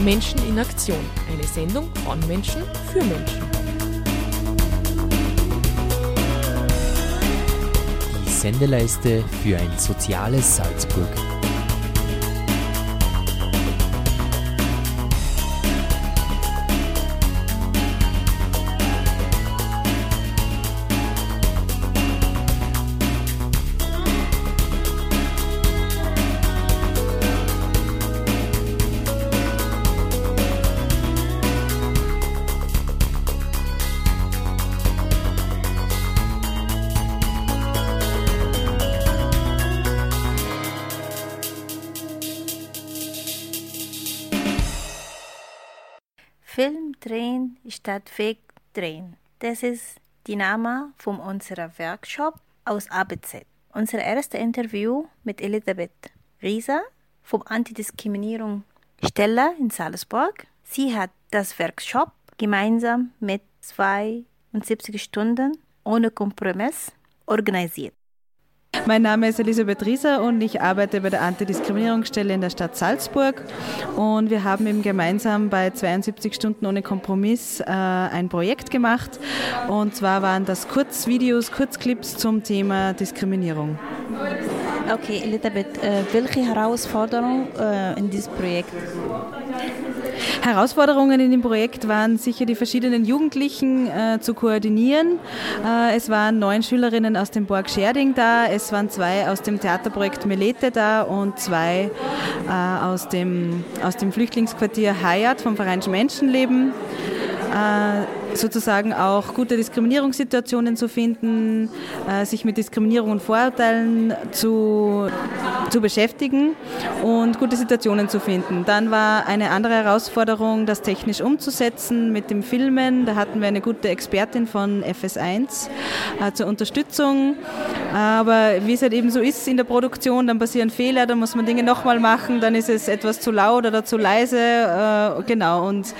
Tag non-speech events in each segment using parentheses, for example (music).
Menschen in Aktion. Eine Sendung von Menschen für Menschen. Die Sendeleiste für ein soziales Salzburg. Drehen statt Weg drehen. Das ist die Name von unserem Workshop aus ABZ. Unser erstes Interview mit Elisabeth Rieser vom Antidiskriminierung Stelle in Salzburg. Sie hat das Workshop gemeinsam mit 72 Stunden ohne Kompromiss organisiert. Mein Name ist Elisabeth Rieser und ich arbeite bei der Antidiskriminierungsstelle in der Stadt Salzburg. Und wir haben eben gemeinsam bei 72 Stunden ohne Kompromiss äh, ein Projekt gemacht. Und zwar waren das Kurzvideos, Kurzclips zum Thema Diskriminierung. Okay, Elisabeth, äh, welche Herausforderung äh, in diesem Projekt? Herausforderungen in dem Projekt waren sicher die verschiedenen Jugendlichen äh, zu koordinieren. Äh, es waren neun Schülerinnen aus dem Borg Scherding da, es waren zwei aus dem Theaterprojekt Melete da und zwei äh, aus, dem, aus dem Flüchtlingsquartier Hayat vom Verein Menschenleben äh, sozusagen auch gute Diskriminierungssituationen zu finden, äh, sich mit Diskriminierung und Vorurteilen zu, zu beschäftigen und gute Situationen zu finden. Dann war eine andere Herausforderung, das technisch umzusetzen mit dem Filmen. Da hatten wir eine gute Expertin von FS1 äh, zur Unterstützung. Aber wie es halt eben so ist in der Produktion, dann passieren Fehler, dann muss man Dinge nochmal machen, dann ist es etwas zu laut oder zu leise. Äh, genau. Und,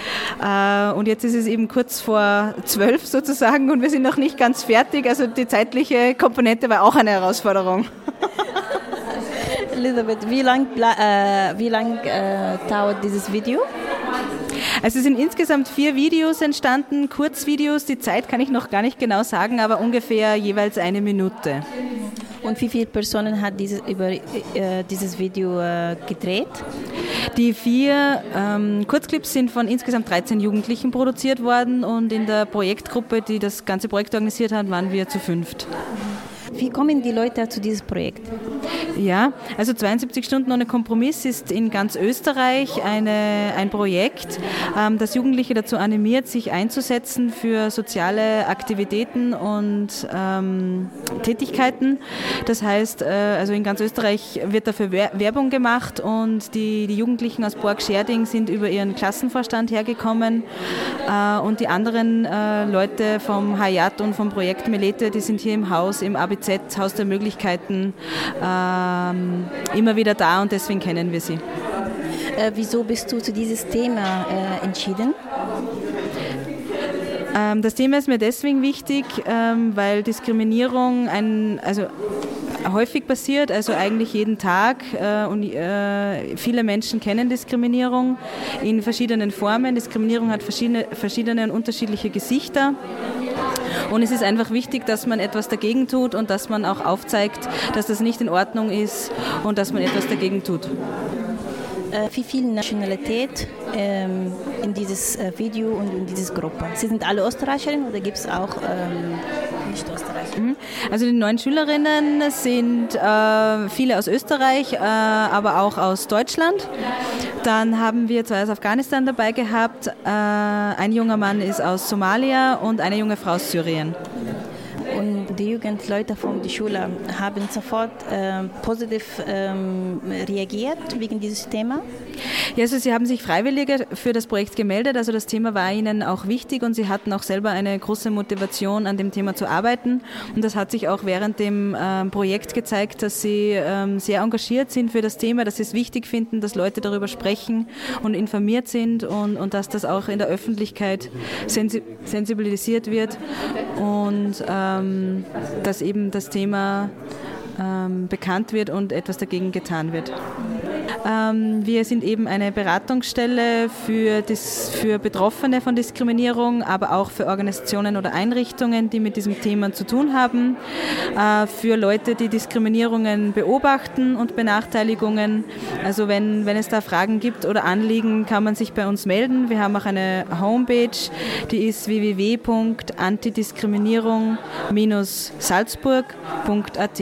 und jetzt ist es eben kurz vor zwölf sozusagen und wir sind noch nicht ganz fertig. Also die zeitliche Komponente war auch eine Herausforderung. Elisabeth, wie lange äh, wie lang, äh, dauert dieses Video? Also es sind insgesamt vier Videos entstanden, Kurzvideos. Die Zeit kann ich noch gar nicht genau sagen, aber ungefähr jeweils eine Minute. Und wie viele Personen hat dieses, über, äh, dieses Video äh, gedreht? Die vier ähm, Kurzclips sind von insgesamt 13 Jugendlichen produziert worden und in der Projektgruppe, die das ganze Projekt organisiert hat, waren wir zu fünft. Wie kommen die Leute zu diesem Projekt? Ja, also 72 Stunden ohne Kompromiss ist in ganz Österreich eine, ein Projekt, ähm, das Jugendliche dazu animiert, sich einzusetzen für soziale Aktivitäten und ähm, Tätigkeiten. Das heißt, äh, also in ganz Österreich wird dafür Werbung gemacht und die, die Jugendlichen aus Borg Scherding sind über ihren Klassenvorstand hergekommen äh, und die anderen äh, Leute vom Hayat und vom Projekt Melete, die sind hier im Haus, im ABC Haus der Möglichkeiten ähm, immer wieder da und deswegen kennen wir sie. Äh, wieso bist du zu dieses Thema äh, entschieden? Ähm, das Thema ist mir deswegen wichtig, ähm, weil Diskriminierung ein, also häufig passiert, also eigentlich jeden Tag. Äh, und äh, viele Menschen kennen Diskriminierung in verschiedenen Formen. Diskriminierung hat verschiedene, verschiedene und unterschiedliche Gesichter. Und es ist einfach wichtig, dass man etwas dagegen tut und dass man auch aufzeigt, dass das nicht in Ordnung ist und dass man etwas dagegen tut. Äh, wie viel Nationalität ähm, in dieses äh, Video und in diese Gruppe? Sie sind alle Österreicherinnen oder gibt es auch ähm, nicht Österreicher? Mhm. Also die neuen Schülerinnen sind äh, viele aus Österreich, äh, aber auch aus Deutschland. Dann haben wir zwei aus Afghanistan dabei gehabt. Äh, ein junger Mann ist aus Somalia und eine junge Frau aus Syrien. Die Jugendleute von der Schule haben sofort äh, positiv ähm, reagiert wegen dieses Thema? Ja, also sie haben sich freiwillig für das Projekt gemeldet. Also das Thema war ihnen auch wichtig und sie hatten auch selber eine große Motivation, an dem Thema zu arbeiten. Und das hat sich auch während dem äh, Projekt gezeigt, dass sie ähm, sehr engagiert sind für das Thema, dass sie es wichtig finden, dass Leute darüber sprechen und informiert sind und, und dass das auch in der Öffentlichkeit sensibilisiert wird. Und ähm, dass eben das Thema ähm, bekannt wird und etwas dagegen getan wird. Ähm, wir sind eben eine Beratungsstelle für, das, für Betroffene von Diskriminierung, aber auch für Organisationen oder Einrichtungen, die mit diesem Thema zu tun haben, äh, für Leute, die Diskriminierungen beobachten und Benachteiligungen. Also wenn, wenn es da Fragen gibt oder Anliegen, kann man sich bei uns melden. Wir haben auch eine Homepage, die ist www.antidiskriminierung-salzburg.at.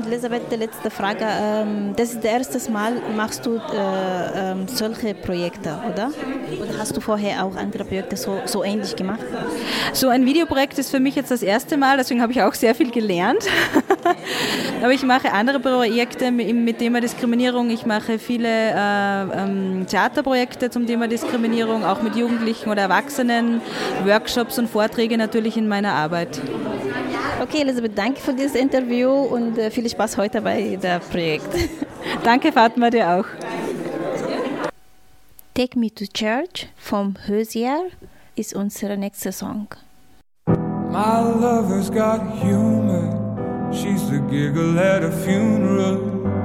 Und Elisabeth, die letzte Frage. Ähm, das ist das erste Mal, machst du äh, ähm, solche Projekte, oder? Oder hast du vorher auch andere Projekte so, so ähnlich gemacht? So ein Videoprojekt ist für mich jetzt das erste Mal, deswegen habe ich auch sehr viel gelernt. (laughs) Aber ich mache andere Projekte im Thema Diskriminierung. Ich mache viele äh, ähm, Theaterprojekte zum Thema Diskriminierung, auch mit Jugendlichen oder Erwachsenen, Workshops und Vorträge natürlich in meiner Arbeit. Okay, Elisabeth, danke für dieses Interview und äh, viel Spaß heute bei dem Projekt. (laughs) danke, Fatma, dir auch. Take Me to Church vom Hösier ist unser nächster Song. My lover's got humor. She's the giggle at a funeral.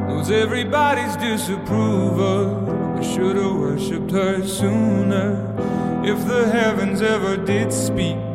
Knows everybody's disapproval. I should have worshipped her sooner. If the heavens ever did speak.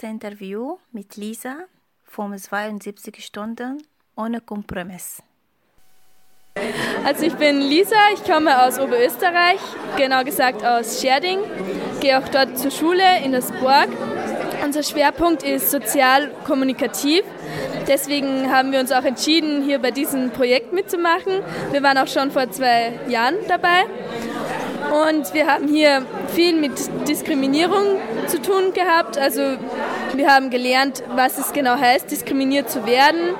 nächstes Interview mit Lisa vom 72 Stunden ohne Kompromiss. Also ich bin Lisa, ich komme aus Oberösterreich, genau gesagt aus Scherding, gehe auch dort zur Schule in das Borg. Unser Schwerpunkt ist sozial-kommunikativ. Deswegen haben wir uns auch entschieden, hier bei diesem Projekt mitzumachen. Wir waren auch schon vor zwei Jahren dabei. Und wir haben hier viel mit Diskriminierung zu tun gehabt. Also wir haben gelernt, was es genau heißt, diskriminiert zu werden,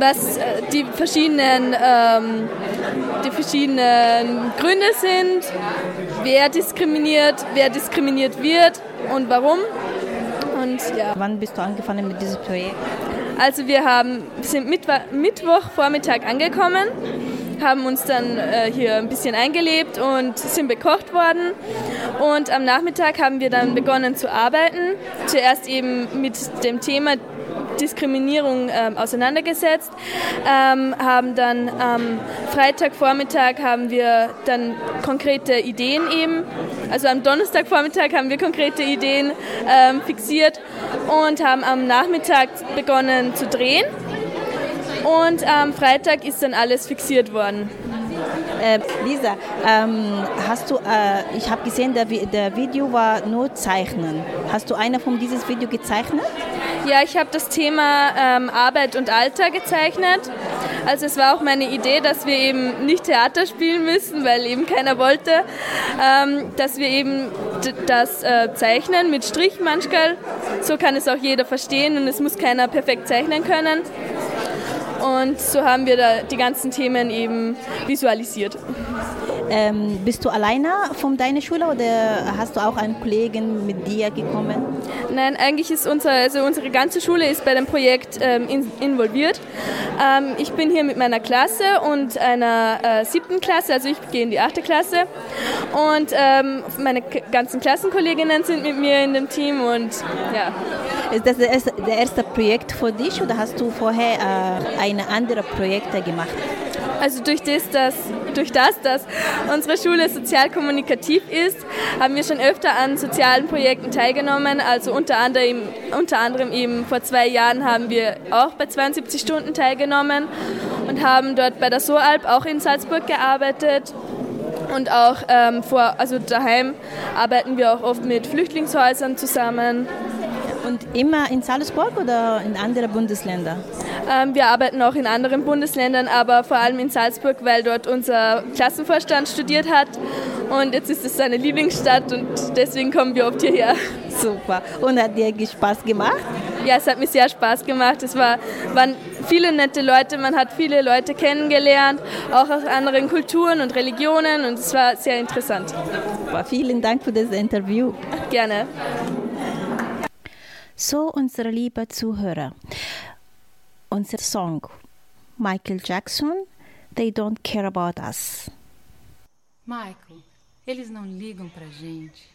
was äh, die verschiedenen, ähm, die verschiedenen Gründe sind, wer diskriminiert, wer diskriminiert wird und warum. Und, ja. Wann bist du angefangen mit diesem Projekt? Also wir haben, sind Mittwochvormittag angekommen haben uns dann äh, hier ein bisschen eingelebt und sind bekocht worden. Und am Nachmittag haben wir dann begonnen zu arbeiten. Zuerst eben mit dem Thema Diskriminierung ähm, auseinandergesetzt, ähm, haben dann am Freitagvormittag haben wir dann konkrete Ideen eben, also am Donnerstagvormittag haben wir konkrete Ideen ähm, fixiert und haben am Nachmittag begonnen zu drehen und am Freitag ist dann alles fixiert worden. Äh, Lisa, ähm, hast du, äh, ich habe gesehen, der, der Video war nur Zeichnen. Hast du einer von dieses Video gezeichnet? Ja, ich habe das Thema ähm, Arbeit und Alter gezeichnet. Also es war auch meine Idee, dass wir eben nicht Theater spielen müssen, weil eben keiner wollte, ähm, dass wir eben das äh, zeichnen mit Strich manchmal. So kann es auch jeder verstehen und es muss keiner perfekt zeichnen können. Und so haben wir da die ganzen Themen eben visualisiert. Ähm, bist du alleine von deiner Schule oder hast du auch einen Kollegen mit dir gekommen? Nein, eigentlich ist unser, also unsere ganze Schule ist bei dem Projekt ähm, in, involviert. Ähm, ich bin hier mit meiner Klasse und einer äh, siebten Klasse, also ich gehe in die achte Klasse. Und ähm, meine ganzen Klassenkolleginnen sind mit mir in dem Team und ja. Ist das das erste Projekt für dich oder hast du vorher äh, eine andere Projekte gemacht? Also durch das, dass, durch das, dass unsere Schule sozial kommunikativ ist, haben wir schon öfter an sozialen Projekten teilgenommen. Also unter anderem, unter anderem eben vor zwei Jahren haben wir auch bei 72 Stunden teilgenommen und haben dort bei der SOALP auch in Salzburg gearbeitet. Und auch ähm, vor, also daheim arbeiten wir auch oft mit Flüchtlingshäusern zusammen. Und immer in Salzburg oder in anderen Bundesländern? Ähm, wir arbeiten auch in anderen Bundesländern, aber vor allem in Salzburg, weil dort unser Klassenvorstand studiert hat. Und jetzt ist es seine Lieblingsstadt und deswegen kommen wir oft hierher. Super. Und hat dir Spaß gemacht? Ja, es hat mir sehr Spaß gemacht. Es war, waren viele nette Leute, man hat viele Leute kennengelernt, auch aus anderen Kulturen und Religionen und es war sehr interessant. Super. Vielen Dank für das Interview. Gerne. So, unsere lieben Zuhörer, unser Song Michael Jackson, They Don't Care About Us. Michael, eles não ligam pra gente.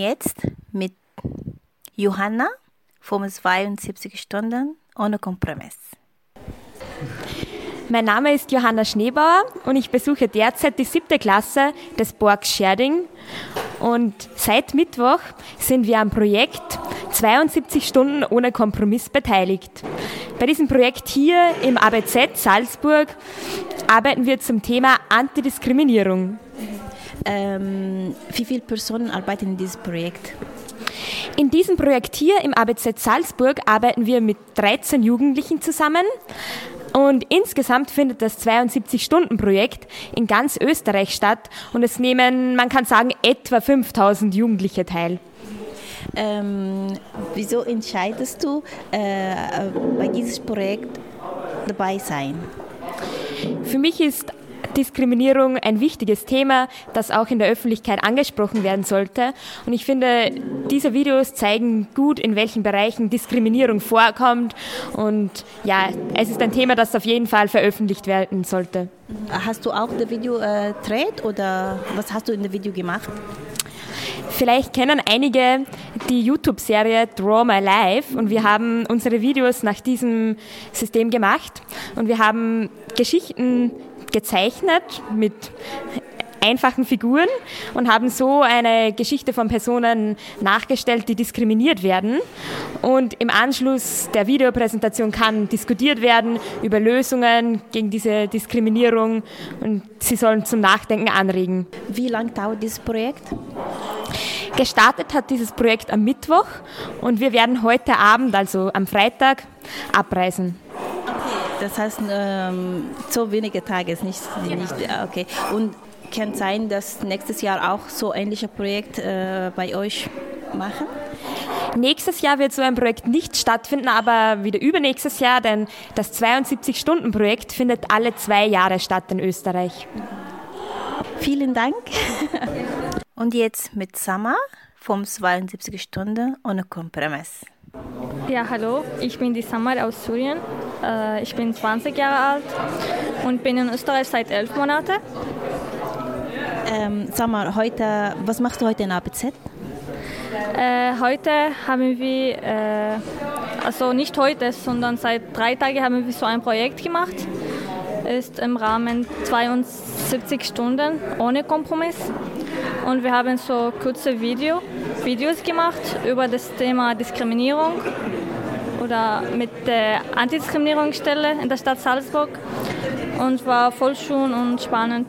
Jetzt mit Johanna vom 72 Stunden ohne Kompromiss. Mein Name ist Johanna Schneebauer und ich besuche derzeit die siebte Klasse des Borgs Scherding. Und seit Mittwoch sind wir am Projekt 72 Stunden ohne Kompromiss beteiligt. Bei diesem Projekt hier im ABZ Salzburg arbeiten wir zum Thema Antidiskriminierung. Ähm, wie viele Personen arbeiten in diesem Projekt? In diesem Projekt hier im ABZ Salzburg arbeiten wir mit 13 Jugendlichen zusammen. Und insgesamt findet das 72-Stunden-Projekt in ganz Österreich statt und es nehmen, man kann sagen, etwa 5000 Jugendliche teil. Ähm, wieso entscheidest du äh, bei diesem Projekt dabei sein? Für mich ist Diskriminierung ein wichtiges Thema, das auch in der Öffentlichkeit angesprochen werden sollte. Und ich finde, diese Videos zeigen gut, in welchen Bereichen Diskriminierung vorkommt. Und ja, es ist ein Thema, das auf jeden Fall veröffentlicht werden sollte. Hast du auch das Video äh, dreht oder was hast du in dem Video gemacht? Vielleicht kennen einige die YouTube-Serie Draw My Life und wir haben unsere Videos nach diesem System gemacht und wir haben Geschichten gezeichnet mit einfachen Figuren und haben so eine Geschichte von Personen nachgestellt, die diskriminiert werden. Und im Anschluss der Videopräsentation kann diskutiert werden über Lösungen gegen diese Diskriminierung und sie sollen zum Nachdenken anregen. Wie lange dauert dieses Projekt? Gestartet hat dieses Projekt am Mittwoch und wir werden heute Abend, also am Freitag, abreisen. Das heißt, ähm, so wenige Tage ist nicht, nicht okay. Und kann sein, dass nächstes Jahr auch so ähnliche Projekt äh, bei euch machen? Nächstes Jahr wird so ein Projekt nicht stattfinden, aber wieder übernächstes Jahr, denn das 72-Stunden-Projekt findet alle zwei Jahre statt in Österreich. Vielen Dank. (laughs) Und jetzt mit Sama vom 72 Stunden ohne Kompromiss. Ja, hallo, ich bin die Samar aus Syrien. Äh, ich bin 20 Jahre alt und bin in Österreich seit elf Monaten. Ähm, Samar, heute, was machst du heute in ABZ? Äh, heute haben wir, äh, also nicht heute, sondern seit drei Tagen haben wir so ein Projekt gemacht. Ist im Rahmen 72 Stunden ohne Kompromiss. Und wir haben so kurze Video, Videos gemacht über das Thema Diskriminierung oder mit der Antidiskriminierungsstelle in der Stadt Salzburg und war voll schön und spannend.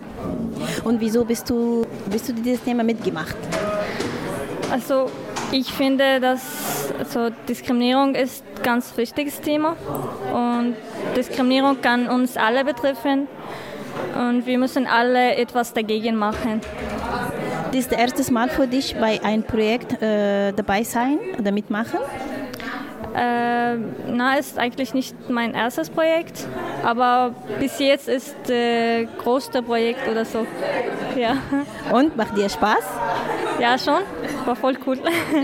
Und wieso bist du, bist du dieses Thema mitgemacht? Also ich finde, dass also Diskriminierung ist ein ganz wichtiges Thema und Diskriminierung kann uns alle betreffen und wir müssen alle etwas dagegen machen. Das ist das erste Mal für dich bei einem Projekt äh, dabei sein oder mitmachen? Äh, na, ist eigentlich nicht mein erstes Projekt, aber bis jetzt ist das äh, größte Projekt oder so. Ja. Und macht dir Spaß? Ja, schon. War voll cool.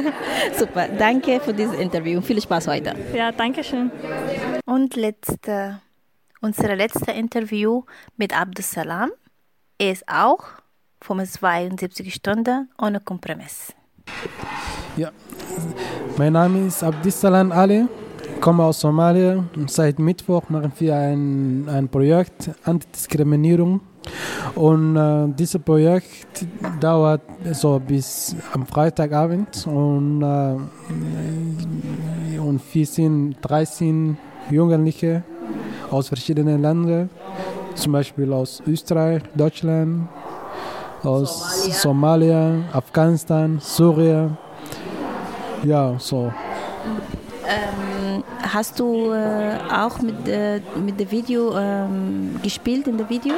(laughs) Super, danke für dieses Interview. Viel Spaß heute. Ja, danke schön. Und letzte, unser letztes Interview mit Abdussalam. Er ist auch vom 72 Stunden ohne Kompromiss. Ja, mein Name ist Abdissalam Ali, komme aus Somalia. Seit Mittwoch machen wir ein, ein Projekt Antidiskriminierung. Und äh, dieses Projekt dauert so bis am Freitagabend und, äh, und wir sind 13 Jugendliche aus verschiedenen Ländern, zum Beispiel aus Österreich, Deutschland, aus Somalia, Somalia Afghanistan, Syrien. Ja, so. Ähm, hast du äh, auch mit, äh, mit dem Video ähm, gespielt in dem Video?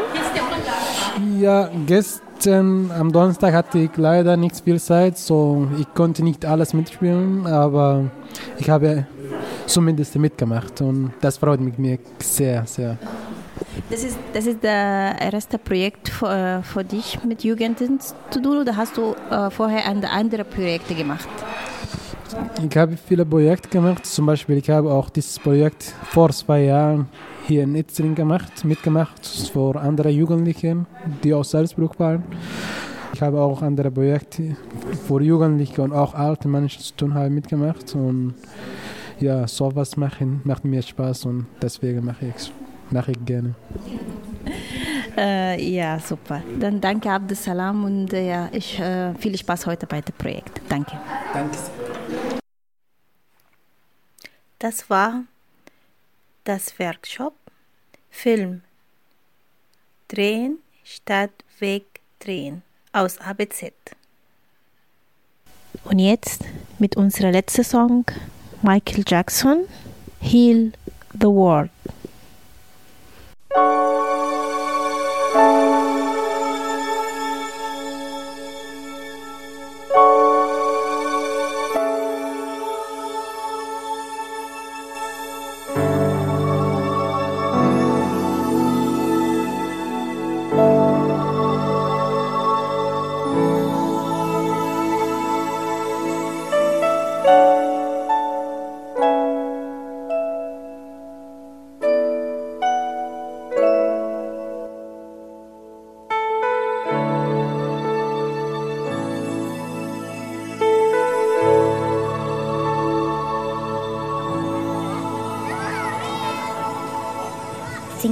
Ja, gestern am Donnerstag hatte ich leider nicht viel Zeit, so ich konnte nicht alles mitspielen, aber ich habe zumindest mitgemacht und das freut mich mir sehr, sehr. Das ist, das ist das erste Projekt für, äh, für dich mit Jugendlichen zu tun oder hast du äh, vorher andere Projekte gemacht? Ich habe viele Projekte gemacht, zum Beispiel ich habe auch dieses Projekt vor zwei Jahren hier in Itzring gemacht, mitgemacht für andere Jugendlichen, die aus Salzburg waren. Ich habe auch andere Projekte für Jugendliche und auch alte Menschen zu tun haben mitgemacht und ja, sowas machen macht mir Spaß und deswegen mache ich es. Nachricht gerne. Äh, ja, super. Dann danke Abdesalam und äh, ja, ich, äh, viel Spaß heute bei dem Projekt. Danke. Danke. Das war das Workshop Film Drehen statt Wegdrehen aus ABZ. Und jetzt mit unserer letzten Song Michael Jackson Heal the World. Música (laughs)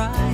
surprise.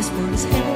this world is hell.